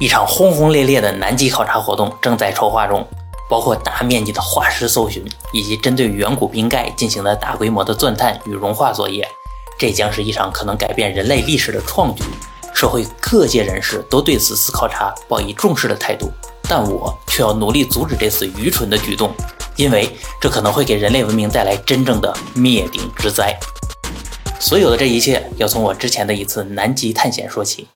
一场轰轰烈烈的南极考察活动正在筹划中，包括大面积的化石搜寻，以及针对远古冰盖进行的大规模的钻探与融化作业。这将是一场可能改变人类历史的创举。社会各界人士都对此次考察抱以重视的态度，但我却要努力阻止这次愚蠢的举动，因为这可能会给人类文明带来真正的灭顶之灾。所有的这一切要从我之前的一次南极探险说起。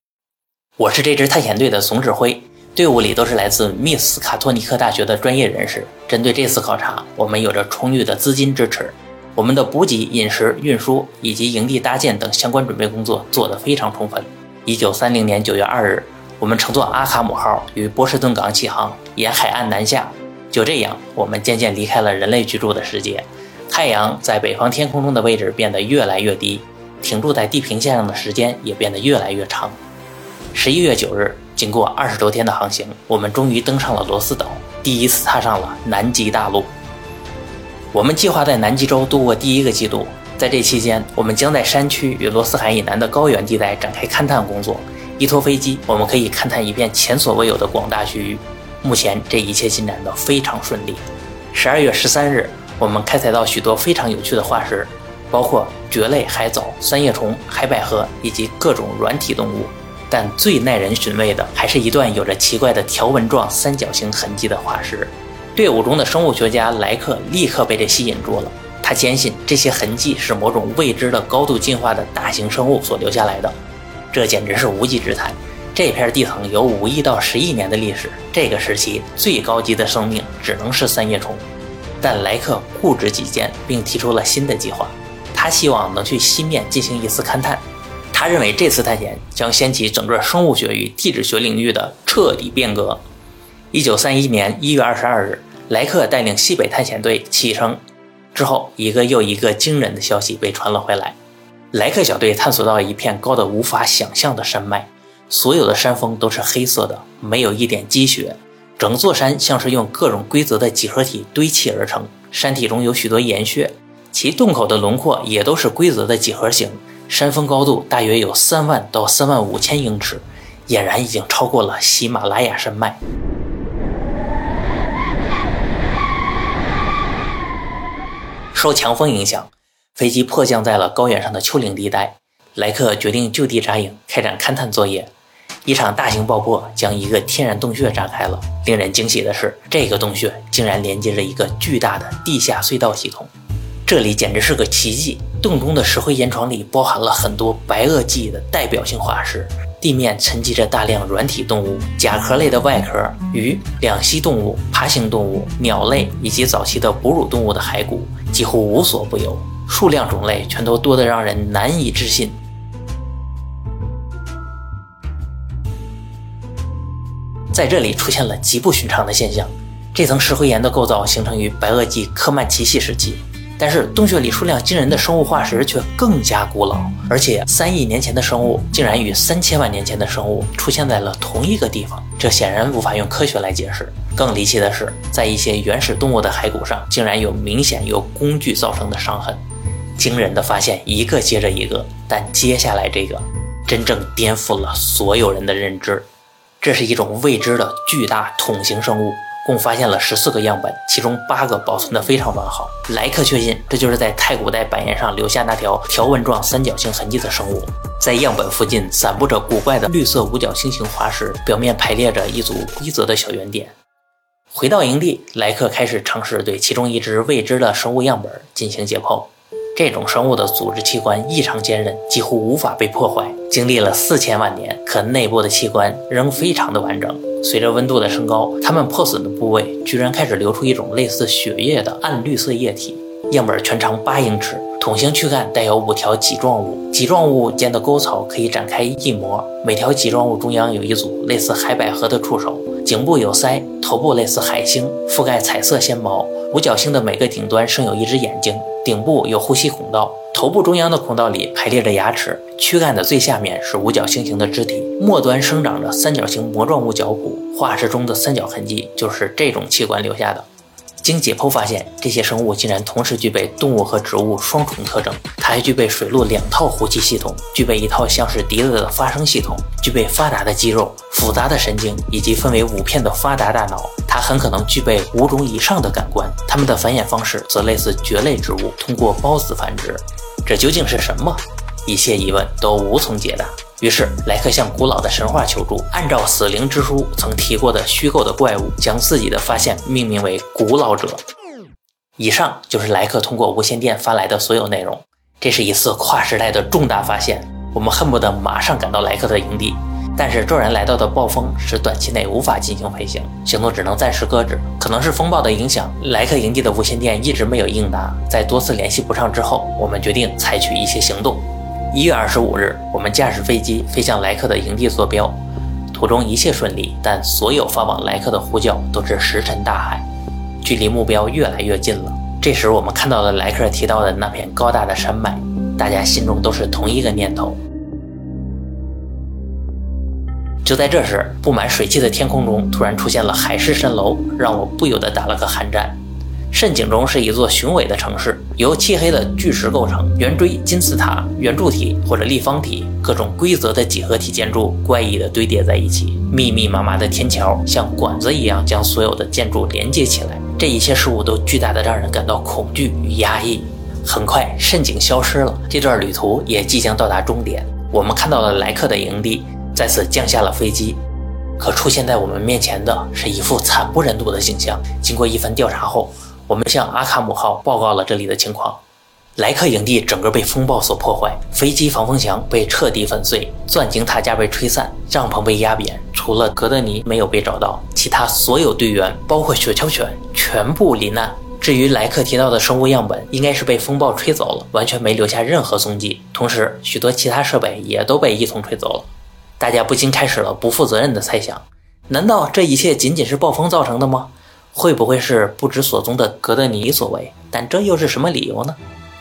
我是这支探险队的总指挥，队伍里都是来自密斯卡托尼克大学的专业人士。针对这次考察，我们有着充裕的资金支持，我们的补给、饮食、运输以及营地搭建等相关准备工作做得非常充分。一九三零年九月二日，我们乘坐阿卡姆号于波士顿港起航，沿海岸南下。就这样，我们渐渐离开了人类居住的世界。太阳在北方天空中的位置变得越来越低，停驻在地平线上的时间也变得越来越长。十一月九日，经过二十多天的航行，我们终于登上了罗斯岛，第一次踏上了南极大陆。我们计划在南极洲度过第一个季度。在这期间，我们将在山区与罗斯海以南的高原地带展开勘探工作。依托飞机，我们可以勘探一片前所未有的广大区域。目前，这一切进展得非常顺利。十二月十三日，我们开采到许多非常有趣的化石，包括蕨类、海藻、三叶虫、海百合以及各种软体动物。但最耐人寻味的，还是一段有着奇怪的条纹状三角形痕迹的化石。队伍中的生物学家莱克立刻被这吸引住了。他坚信这些痕迹是某种未知的高度进化的大型生物所留下来的，这简直是无稽之谈。这片地层有五亿到十亿年的历史，这个时期最高级的生命只能是三叶虫。但莱克固执己见，并提出了新的计划。他希望能去西面进行一次勘探。他认为这次探险将掀起整个生物学与地质学领域的彻底变革。一九三一年一月二十二日，莱克带领西北探险队启程。之后，一个又一个惊人的消息被传了回来。莱克小队探索到一片高的无法想象的山脉，所有的山峰都是黑色的，没有一点积雪。整座山像是用各种规则的几何体堆砌而成，山体中有许多岩穴，其洞口的轮廓也都是规则的几何形。山峰高度大约有三万到三万五千英尺，俨然已经超过了喜马拉雅山脉。受强风影响，飞机迫降在了高原上的丘陵地带。莱克决定就地扎营，开展勘探作业。一场大型爆破将一个天然洞穴炸开了。令人惊喜的是，这个洞穴竟然连接着一个巨大的地下隧道系统。这里简直是个奇迹！洞中的石灰岩床里包含了很多白垩纪的代表性化石。地面沉积着大量软体动物、甲壳类的外壳、鱼、两栖动物、爬行动物、鸟类以及早期的哺乳动物的骸骨，几乎无所不有，数量种类全都多得让人难以置信。在这里出现了极不寻常的现象，这层石灰岩的构造形成于白垩纪科曼奇系时期。但是洞穴里数量惊人的生物化石却更加古老，而且三亿年前的生物竟然与三千万年前的生物出现在了同一个地方，这显然无法用科学来解释。更离奇的是，在一些原始动物的骸骨上竟然有明显由工具造成的伤痕。惊人的发现一个接着一个，但接下来这个真正颠覆了所有人的认知，这是一种未知的巨大桶形生物。共发现了十四个样本，其中八个保存得非常完好。莱克确信，这就是在太古代板岩上留下那条条纹状三角形痕迹的生物。在样本附近散布着古怪的绿色五角星形化石，表面排列着一组规则的小圆点。回到营地，莱克开始尝试对其中一只未知的生物样本进行解剖。这种生物的组织器官异常坚韧，几乎无法被破坏。经历了四千万年，可内部的器官仍非常的完整。随着温度的升高，它们破损的部位居然开始流出一种类似血液的暗绿色液体。样本全长八英尺，桶形躯干带有五条脊状物，脊状物间的沟槽可以展开翼膜。每条脊状物中央有一组类似海百合的触手，颈部有鳃，头部类似海星，覆盖彩色纤毛。五角星的每个顶端生有一只眼睛，顶部有呼吸孔道，头部中央的孔道里排列着牙齿，躯干的最下面是五角星形的肢体，末端生长着三角形膜状物脚骨。化石中的三角痕迹就是这种器官留下的。经解剖发现，这些生物竟然同时具备动物和植物双重特征。它还具备水陆两套呼吸系统，具备一套像是笛子的发声系统，具备发达的肌肉、复杂的神经以及分为五片的发达大脑，它很可能具备五种以上的感官。它们的繁衍方式则类似蕨类植物，通过孢子繁殖。这究竟是什么？一切疑问都无从解答。于是莱克向古老的神话求助，按照死灵之书曾提过的虚构的怪物，将自己的发现命名为“古老者”。以上就是莱克通过无线电发来的所有内容。这是一次跨时代的重大发现，我们恨不得马上赶到莱克的营地。但是骤然来到的暴风使短期内无法进行飞行，行动只能暂时搁置。可能是风暴的影响，莱克营地的无线电一直没有应答。在多次联系不上之后，我们决定采取一些行动。一月二十五日，我们驾驶飞机飞向莱克的营地坐标，途中一切顺利，但所有发往莱克的呼叫都是石沉大海，距离目标越来越近了。这时，我们看到了莱克提到的那片高大的山脉，大家心中都是同一个念头。就在这时，布满水汽的天空中突然出现了海市蜃楼，让我不由得打了个寒战。蜃景中是一座雄伟的城市，由漆黑的巨石构成，圆锥、金字塔、圆柱体或者立方体，各种规则的几何体建筑怪异的堆叠在一起，密密麻麻的天桥像管子一样将所有的建筑连接起来。这一切事物都巨大的让人感到恐惧与压抑。很快，蜃景消失了，这段旅途也即将到达终点。我们看到了莱克的营地，再次降下了飞机。可出现在我们面前的是一副惨不忍睹的景象。经过一番调查后，我们向阿卡姆号报告了这里的情况，莱克营地整个被风暴所破坏，飞机防风墙被彻底粉碎，钻井塔架被吹散，帐篷被压扁，除了格德尼没有被找到，其他所有队员，包括雪橇犬，全部罹难。至于莱克提到的生物样本，应该是被风暴吹走了，完全没留下任何踪迹。同时，许多其他设备也都被一同吹走了。大家不禁开始了不负责任的猜想：难道这一切仅仅是暴风造成的吗？会不会是不知所踪的格德尼所为？但这又是什么理由呢？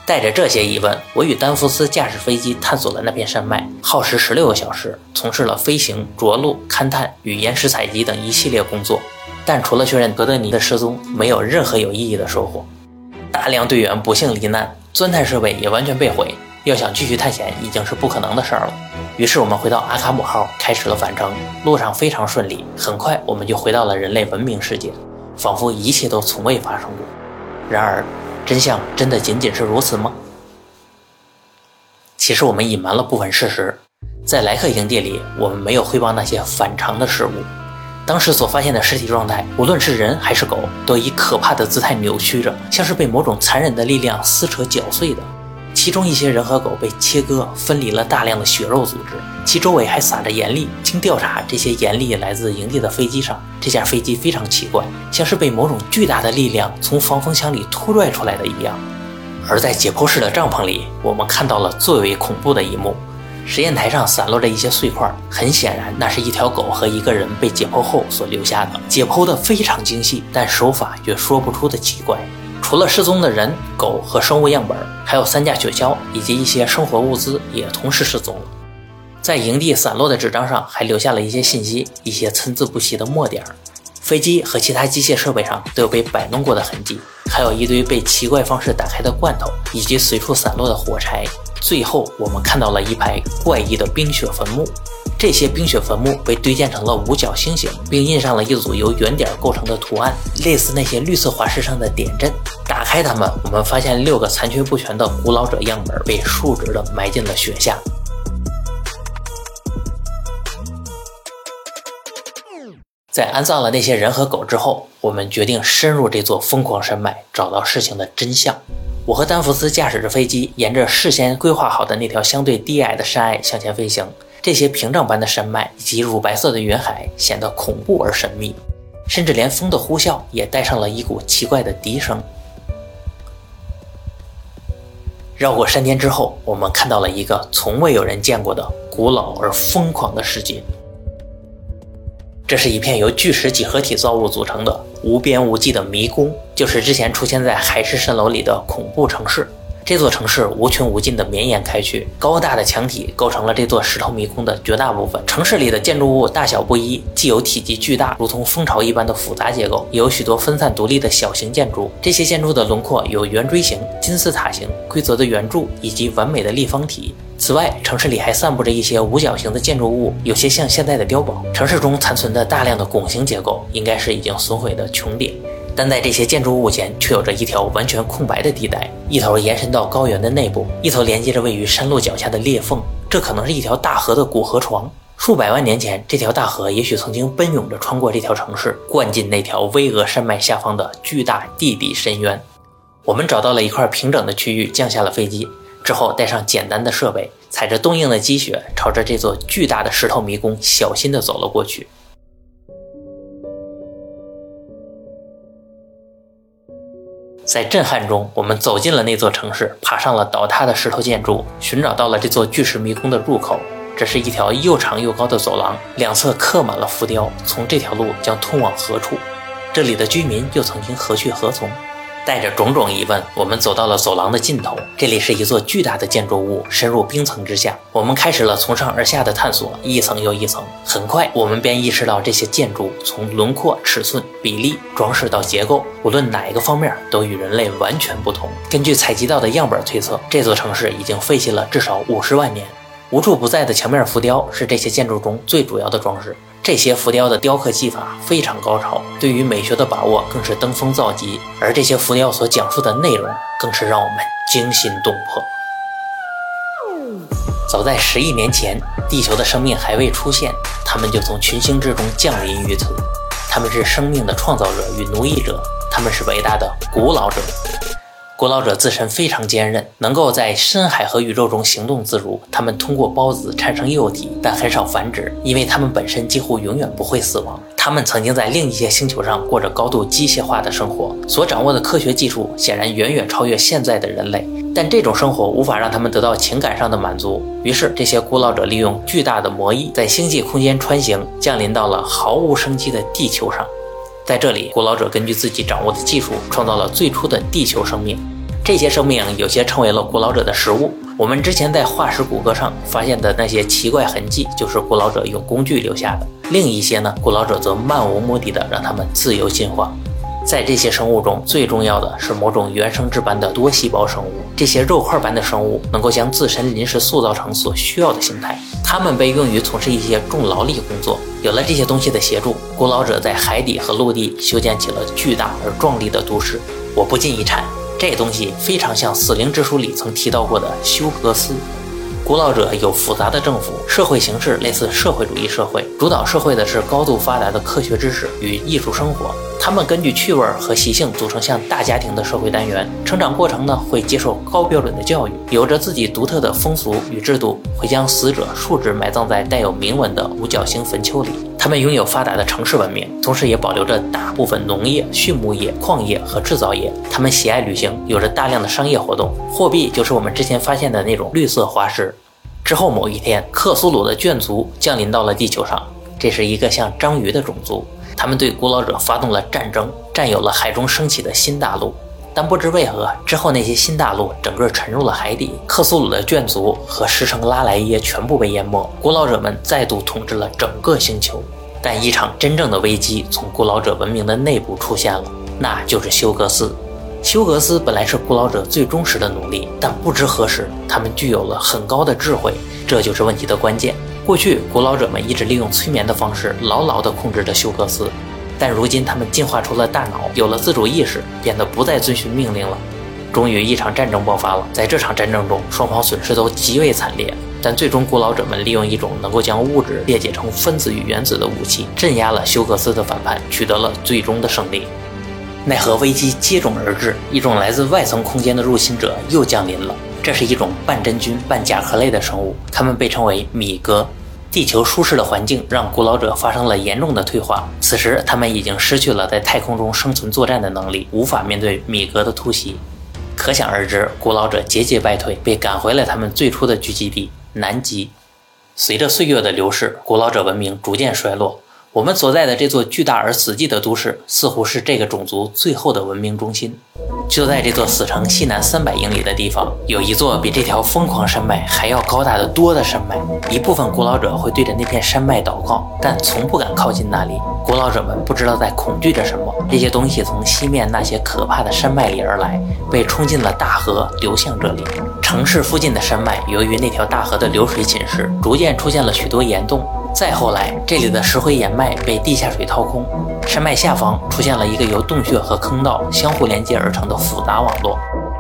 带着这些疑问，我与丹弗斯驾驶飞机探索了那片山脉，耗时十六个小时，从事了飞行、着陆、勘探与岩石采集等一系列工作。但除了确认格德尼的失踪，没有任何有意义的收获。大量队员不幸罹难，钻探设备也完全被毁，要想继续探险已经是不可能的事儿了。于是我们回到阿卡姆号，开始了返程，路上非常顺利。很快，我们就回到了人类文明世界。仿佛一切都从未发生过。然而，真相真的仅仅是如此吗？其实我们隐瞒了部分事实。在莱克营地里，我们没有汇报那些反常的事物。当时所发现的尸体状态，无论是人还是狗，都以可怕的姿态扭曲着，像是被某种残忍的力量撕扯绞碎的。其中一些人和狗被切割分离了大量的血肉组织，其周围还撒着盐粒。经调查，这些盐粒来自营地的飞机上。这架飞机非常奇怪，像是被某种巨大的力量从防风墙里拖拽出来的一样。而在解剖室的帐篷里，我们看到了最为恐怖的一幕：实验台上散落着一些碎块，很显然，那是一条狗和一个人被解剖后所留下的。解剖的非常精细，但手法却说不出的奇怪。除了失踪的人、狗和生物样本，还有三架雪橇以及一些生活物资也同时失踪了。在营地散落的纸张上还留下了一些信息，一些参差不齐的墨点儿。飞机和其他机械设备上都有被摆弄过的痕迹，还有一堆被奇怪方式打开的罐头，以及随处散落的火柴。最后，我们看到了一排怪异的冰雪坟墓。这些冰雪坟墓被堆建成了五角星形，并印上了一组由圆点构成的图案，类似那些绿色滑石上的点阵。开它们，我们发现六个残缺不全的古老者样本被竖直地埋进了雪下。在安葬了那些人和狗之后，我们决定深入这座疯狂山脉，找到事情的真相。我和丹弗斯驾驶着飞机，沿着事先规划好的那条相对低矮的山隘向前飞行。这些屏障般的山脉以及乳白色的云海显得恐怖而神秘，甚至连风的呼啸也带上了一股奇怪的笛声。绕过山巅之后，我们看到了一个从未有人见过的古老而疯狂的世界。这是一片由巨石几何体造物组成的无边无际的迷宫，就是之前出现在海市蜃楼里的恐怖城市。这座城市无穷无尽的绵延开去，高大的墙体构成了这座石头迷宫的绝大部分。城市里的建筑物大小不一，既有体积巨大，如同蜂巢一般的复杂结构，也有许多分散独立的小型建筑。这些建筑的轮廓有圆锥形、金字塔形、规则的圆柱以及完美的立方体。此外，城市里还散布着一些五角形的建筑物，有些像现在的碉堡。城市中残存的大量的拱形结构，应该是已经损毁的穹顶。但在这些建筑物前，却有着一条完全空白的地带，一头延伸到高原的内部，一头连接着位于山路脚下的裂缝。这可能是一条大河的古河床。数百万年前，这条大河也许曾经奔涌着穿过这条城市，灌进那条巍峨山脉下方的巨大地底深渊。我们找到了一块平整的区域，降下了飞机之后，带上简单的设备，踩着冻硬的积雪，朝着这座巨大的石头迷宫小心地走了过去。在震撼中，我们走进了那座城市，爬上了倒塌的石头建筑，寻找到了这座巨石迷宫的入口。这是一条又长又高的走廊，两侧刻满了浮雕。从这条路将通往何处？这里的居民又曾经何去何从？带着种种疑问，我们走到了走廊的尽头。这里是一座巨大的建筑物，深入冰层之下。我们开始了从上而下的探索，一层又一层。很快，我们便意识到这些建筑从轮廓、尺寸、比例、装饰到结构，无论哪一个方面都与人类完全不同。根据采集到的样本推测，这座城市已经废弃了至少五十万年。无处不在的墙面浮雕是这些建筑中最主要的装饰。这些浮雕的雕刻技法非常高超，对于美学的把握更是登峰造极。而这些浮雕所讲述的内容，更是让我们惊心动魄。早在十亿年前，地球的生命还未出现，他们就从群星之中降临于此。他们是生命的创造者与奴役者，他们是伟大的古老者。古老者自身非常坚韧，能够在深海和宇宙中行动自如。他们通过孢子产生幼体，但很少繁殖，因为他们本身几乎永远不会死亡。他们曾经在另一些星球上过着高度机械化的生活，所掌握的科学技术显然远远超越现在的人类。但这种生活无法让他们得到情感上的满足。于是，这些古老者利用巨大的魔翼，在星际空间穿行，降临到了毫无生机的地球上。在这里，古老者根据自己掌握的技术，创造了最初的地球生命。这些生命有些成为了古老者的食物。我们之前在化石骨骼上发现的那些奇怪痕迹，就是古老者用工具留下的。另一些呢，古老者则漫无目的的让他们自由进化。在这些生物中，最重要的是某种原生质般的多细胞生物。这些肉块般的生物能够将自身临时塑造成所需要的形态。它们被用于从事一些重劳力工作。有了这些东西的协助，古老者在海底和陆地修建起了巨大而壮丽的都市。我不禁一颤。这东西非常像《死灵之书》里曾提到过的休格斯。古老者有复杂的政府，社会形式类似社会主义社会，主导社会的是高度发达的科学知识与艺术生活。他们根据趣味和习性组成像大家庭的社会单元，成长过程呢会接受高标准的教育，有着自己独特的风俗与制度，会将死者竖直埋葬在带有铭文的五角星坟丘里。他们拥有发达的城市文明，同时也保留着大部分农业、畜牧业、矿业和制造业。他们喜爱旅行，有着大量的商业活动，货币就是我们之前发现的那种绿色滑石。之后某一天，克苏鲁的眷族降临到了地球上。这是一个像章鱼的种族，他们对古老者发动了战争，占有了海中升起的新大陆。但不知为何，之后那些新大陆整个沉入了海底，克苏鲁的眷族和石城拉莱耶全部被淹没，古老者们再度统治了整个星球。但一场真正的危机从古老者文明的内部出现了，那就是休格斯。休格斯本来是古老者最忠实的奴隶，但不知何时，他们具有了很高的智慧，这就是问题的关键。过去，古老者们一直利用催眠的方式，牢牢地控制着休格斯，但如今他们进化出了大脑，有了自主意识，变得不再遵循命令了。终于，一场战争爆发了。在这场战争中，双方损失都极为惨烈，但最终，古老者们利用一种能够将物质裂解成分子与原子的武器，镇压了休格斯的反叛，取得了最终的胜利。奈何危机接踵而至，一种来自外层空间的入侵者又降临了。这是一种半真菌、半甲壳类的生物，它们被称为米格。地球舒适的环境让古老者发生了严重的退化，此时他们已经失去了在太空中生存作战的能力，无法面对米格的突袭。可想而知，古老者节节败退，被赶回了他们最初的聚集地南极。随着岁月的流逝，古老者文明逐渐衰落。我们所在的这座巨大而死寂的都市，似乎是这个种族最后的文明中心。就在这座死城西南三百英里的地方，有一座比这条疯狂山脉还要高大的多的山脉。一部分古老者会对着那片山脉祷告，但从不敢靠近那里。古老者们不知道在恐惧着什么。这些东西从西面那些可怕的山脉里而来，被冲进了大河，流向这里。城市附近的山脉由于那条大河的流水侵蚀，逐渐出现了许多岩洞。再后来，这里的石灰岩脉被地下水掏空，山脉下方出现了一个由洞穴和坑道相互连接而成的复杂网络，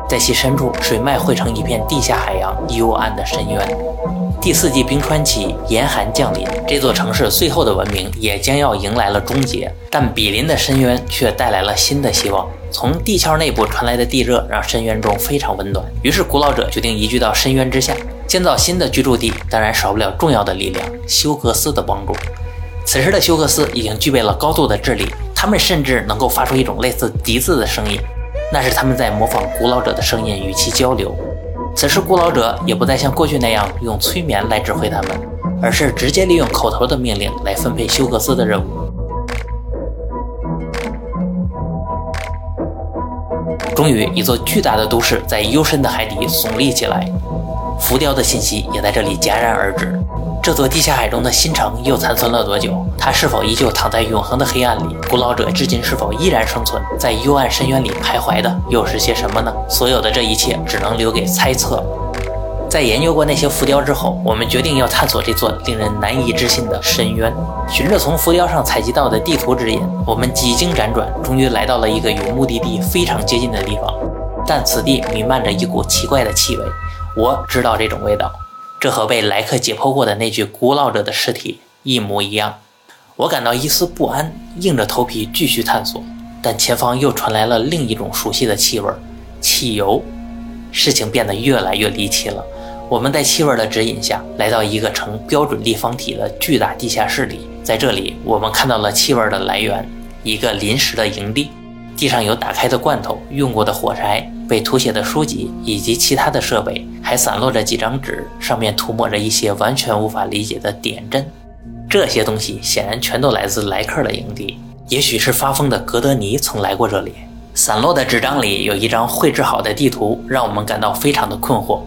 在其深处，水脉汇成一片地下海洋，幽暗的深渊。第四纪冰川期严寒降临，这座城市最后的文明也将要迎来了终结，但比邻的深渊却带来了新的希望。从地壳内部传来的地热让深渊中非常温暖，于是古老者决定移居到深渊之下。建造新的居住地，当然少不了重要的力量——休格斯的帮助。此时的休格斯已经具备了高度的智力，他们甚至能够发出一种类似笛子的声音，那是他们在模仿古老者的声音与其交流。此时，古老者也不再像过去那样用催眠来指挥他们，而是直接利用口头的命令来分配休格斯的任务。终于，一座巨大的都市在幽深的海底耸立起来。浮雕的信息也在这里戛然而止。这座地下海中的新城又残存了多久？它是否依旧躺在永恒的黑暗里？古老者至今是否依然生存在幽暗深渊里徘徊的又是些什么呢？所有的这一切只能留给猜测。在研究过那些浮雕之后，我们决定要探索这座令人难以置信的深渊。循着从浮雕上采集到的地图指引，我们几经辗转，终于来到了一个与目的地非常接近的地方。但此地弥漫着一股奇怪的气味。我知道这种味道，这和被莱克解剖过的那具古老者的尸体一模一样。我感到一丝不安，硬着头皮继续探索。但前方又传来了另一种熟悉的气味——汽油。事情变得越来越离奇了。我们在气味的指引下来到一个呈标准立方体的巨大地下室里，在这里，我们看到了气味的来源——一个临时的营地。地上有打开的罐头、用过的火柴、被涂写的书籍以及其他的设备，还散落着几张纸，上面涂抹着一些完全无法理解的点阵。这些东西显然全都来自莱克的营地，也许是发疯的格德尼曾来过这里。散落的纸张里有一张绘制好的地图，让我们感到非常的困惑。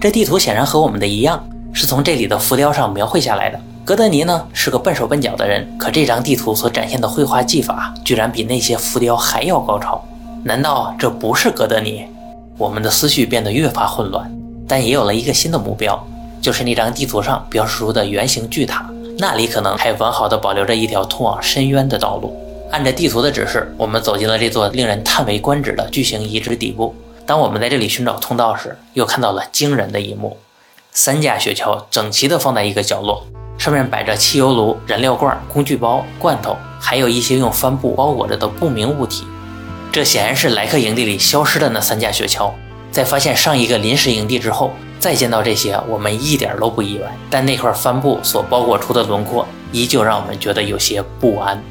这地图显然和我们的一样，是从这里的浮雕上描绘下来的。格德尼呢是个笨手笨脚的人，可这张地图所展现的绘画技法居然比那些浮雕还要高超。难道这不是格德尼？我们的思绪变得越发混乱，但也有了一个新的目标，就是那张地图上标示出的圆形巨塔，那里可能还完好的保留着一条通往深渊的道路。按着地图的指示，我们走进了这座令人叹为观止的巨型遗址底部。当我们在这里寻找通道时，又看到了惊人的一幕：三架雪橇整齐地放在一个角落。上面摆着汽油炉、燃料罐、工具包、罐头，还有一些用帆布包裹着的不明物体。这显然是莱克营地里消失的那三架雪橇。在发现上一个临时营地之后，再见到这些，我们一点都不意外。但那块帆布所包裹出的轮廓，依旧让我们觉得有些不安。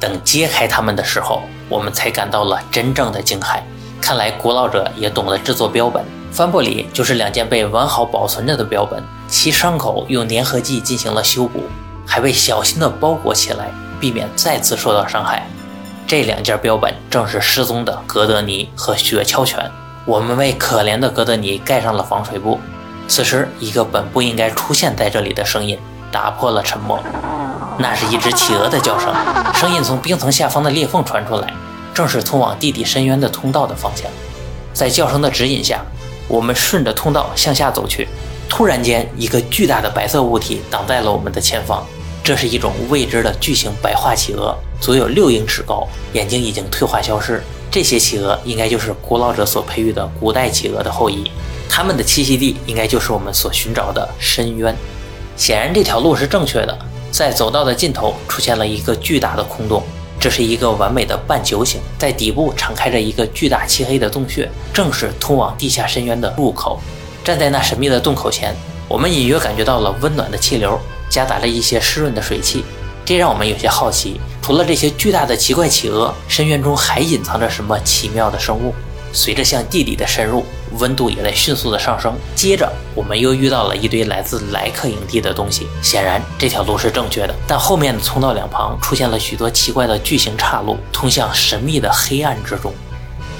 等揭开它们的时候，我们才感到了真正的惊骇。看来古老者也懂得制作标本。帆布里就是两件被完好保存着的标本，其伤口用粘合剂进行了修补，还被小心地包裹起来，避免再次受到伤害。这两件标本正是失踪的格德尼和雪橇犬。我们为可怜的格德尼盖上了防水布。此时，一个本不应该出现在这里的声音打破了沉默，那是一只企鹅的叫声。声音从冰层下方的裂缝传出来，正是通往地底深渊的通道的方向。在叫声的指引下。我们顺着通道向下走去，突然间，一个巨大的白色物体挡在了我们的前方。这是一种未知的巨型白化企鹅，足有六英尺高，眼睛已经退化消失。这些企鹅应该就是古老者所培育的古代企鹅的后裔，它们的栖息地应该就是我们所寻找的深渊。显然，这条路是正确的。在走道的尽头出现了一个巨大的空洞。这是一个完美的半球形，在底部敞开着一个巨大漆黑的洞穴，正是通往地下深渊的入口。站在那神秘的洞口前，我们隐约感觉到了温暖的气流，夹杂着一些湿润的水汽，这让我们有些好奇：除了这些巨大的奇怪企鹅，深渊中还隐藏着什么奇妙的生物？随着向地底的深入，温度也在迅速的上升。接着，我们又遇到了一堆来自莱克营地的东西。显然，这条路是正确的，但后面的通道两旁出现了许多奇怪的巨型岔路，通向神秘的黑暗之中。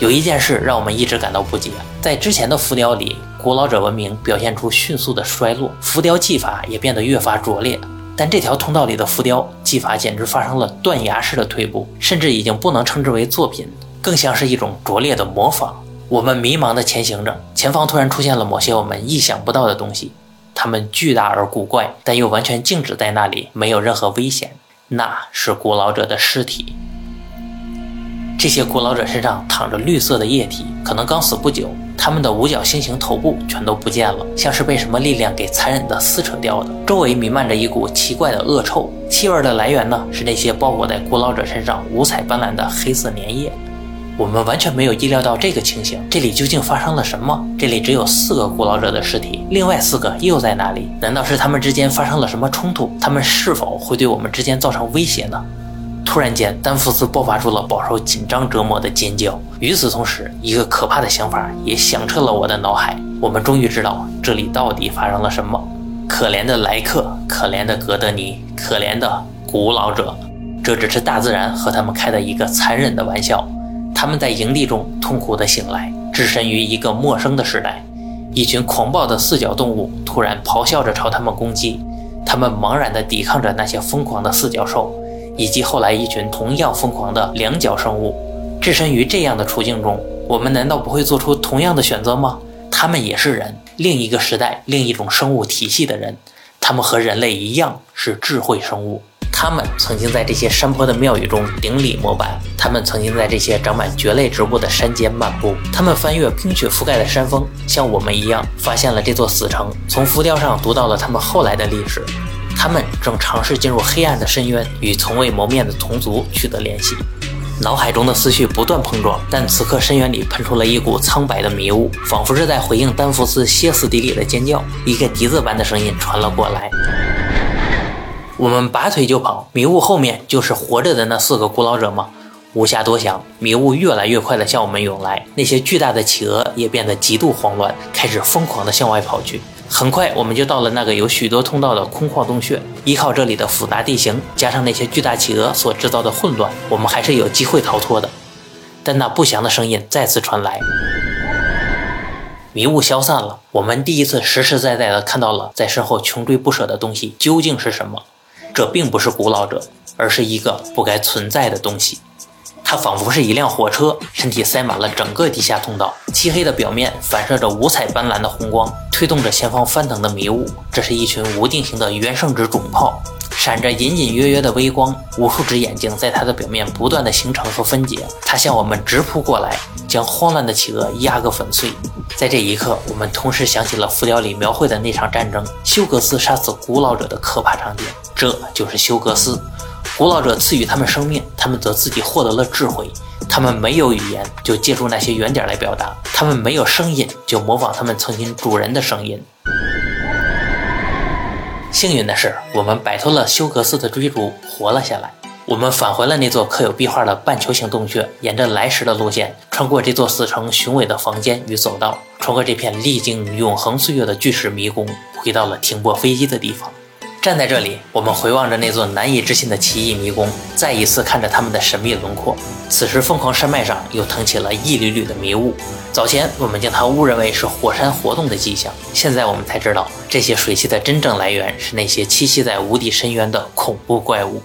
有一件事让我们一直感到不解：在之前的浮雕里，古老者文明表现出迅速的衰落，浮雕技法也变得越发拙劣。但这条通道里的浮雕技法简直发生了断崖式的退步，甚至已经不能称之为作品，更像是一种拙劣的模仿。我们迷茫地前行着，前方突然出现了某些我们意想不到的东西，它们巨大而古怪，但又完全静止在那里，没有任何危险。那是古老者的尸体。这些古老者身上淌着绿色的液体，可能刚死不久。他们的五角星形头部全都不见了，像是被什么力量给残忍地撕扯掉的。周围弥漫着一股奇怪的恶臭，气味的来源呢是那些包裹在古老者身上五彩斑斓的黑色粘液。我们完全没有意料到这个情形，这里究竟发生了什么？这里只有四个古老者的尸体，另外四个又在哪里？难道是他们之间发生了什么冲突？他们是否会对我们之间造成威胁呢？突然间，丹弗斯爆发出了饱受紧张折磨的尖叫。与此同时，一个可怕的想法也响彻了我的脑海。我们终于知道这里到底发生了什么。可怜的莱克，可怜的格德尼，可怜的古老者，这只是大自然和他们开的一个残忍的玩笑。他们在营地中痛苦地醒来，置身于一个陌生的时代。一群狂暴的四脚动物突然咆哮着朝他们攻击，他们茫然地抵抗着那些疯狂的四脚兽。以及后来一群同样疯狂的两脚生物，置身于这样的处境中，我们难道不会做出同样的选择吗？他们也是人，另一个时代、另一种生物体系的人，他们和人类一样是智慧生物。他们曾经在这些山坡的庙宇中顶礼膜拜，他们曾经在这些长满蕨类植物的山间漫步，他们翻越冰雪覆盖的山峰，像我们一样发现了这座死城，从浮雕上读到了他们后来的历史。他们正尝试进入黑暗的深渊，与从未谋面的同族取得联系。脑海中的思绪不断碰撞，但此刻深渊里喷出了一股苍白的迷雾，仿佛是在回应丹弗斯歇斯底里的尖叫。一个笛子般的声音传了过来。我们拔腿就跑，迷雾后面就是活着的那四个古老者吗？无暇多想，迷雾越来越快地向我们涌来，那些巨大的企鹅也变得极度慌乱，开始疯狂地向外跑去。很快，我们就到了那个有许多通道的空旷洞穴。依靠这里的复杂地形，加上那些巨大企鹅所制造的混乱，我们还是有机会逃脱的。但那不祥的声音再次传来，迷雾消散了，我们第一次实实在在地看到了在身后穷追不舍的东西究竟是什么。这并不是古老者，而是一个不该存在的东西。它仿佛是一辆火车，身体塞满了整个地下通道，漆黑的表面反射着五彩斑斓的红光，推动着前方翻腾的迷雾。这是一群无定型的原生殖种炮，闪着隐隐约约的微光，无数只眼睛在它的表面不断的形成和分解。它向我们直扑过来，将慌乱的企鹅压个粉碎。在这一刻，我们同时想起了浮雕里描绘的那场战争——休格斯杀死古老者的可怕场景。这就是休格斯。古老者赐予他们生命，他们则自己获得了智慧。他们没有语言，就借助那些原点来表达；他们没有声音，就模仿他们曾经主人的声音。幸运的是，我们摆脱了休格斯的追逐，活了下来。我们返回了那座刻有壁画的半球形洞穴，沿着来时的路线，穿过这座死城雄伟的房间与走道，穿过这片历经永恒岁月的巨石迷宫，回到了停泊飞机的地方。站在这里，我们回望着那座难以置信的奇异迷宫，再一次看着他们的神秘轮廓。此时，凤凰山脉上又腾起了一缕缕的迷雾。早前我们将它误认为是火山活动的迹象，现在我们才知道，这些水汽的真正来源是那些栖息在无底深渊的恐怖怪物。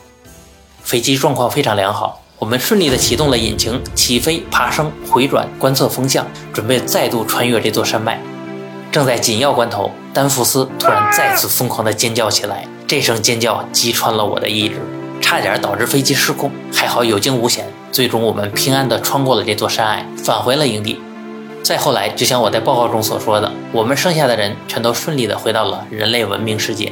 飞机状况非常良好，我们顺利地启动了引擎，起飞、爬升、回转、观测风向，准备再度穿越这座山脉。正在紧要关头，丹弗斯突然再次疯狂地尖叫起来。这声尖叫击穿了我的意志，差点导致飞机失控。还好有惊无险，最终我们平安地穿过了这座山隘，返回了营地。再后来，就像我在报告中所说的，我们剩下的人全都顺利地回到了人类文明世界。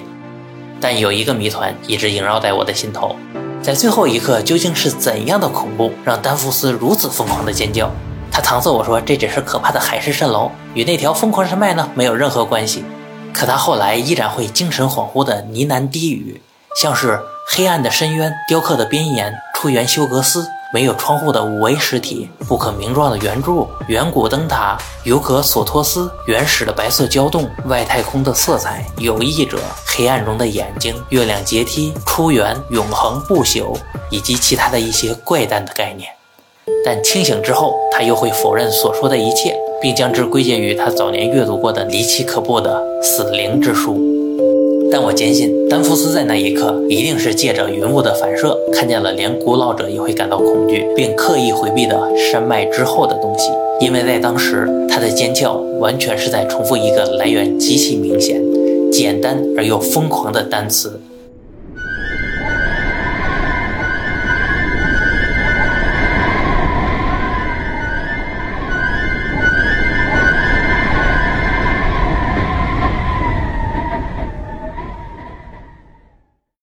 但有一个谜团一直萦绕在我的心头：在最后一刻，究竟是怎样的恐怖让丹弗斯如此疯狂地尖叫？他搪塞我说这只是可怕的海市蜃楼，与那条疯狂山脉呢没有任何关系。可他后来依然会精神恍惚地呢喃低语，像是黑暗的深渊、雕刻的边沿、出源休格斯，没有窗户的五维实体、不可名状的圆柱、远古灯塔、尤格索托斯、原始的白色胶洞、外太空的色彩、有意者、黑暗中的眼睛、月亮阶梯、出源、永恒、不朽，以及其他的一些怪诞的概念。但清醒之后，他又会否认所说的一切，并将之归结于他早年阅读过的离奇可怖的死灵之书。但我坚信，丹佛斯在那一刻一定是借着云雾的反射，看见了连古老者也会感到恐惧并刻意回避的山脉之后的东西。因为在当时，他的尖叫完全是在重复一个来源极其明显、简单而又疯狂的单词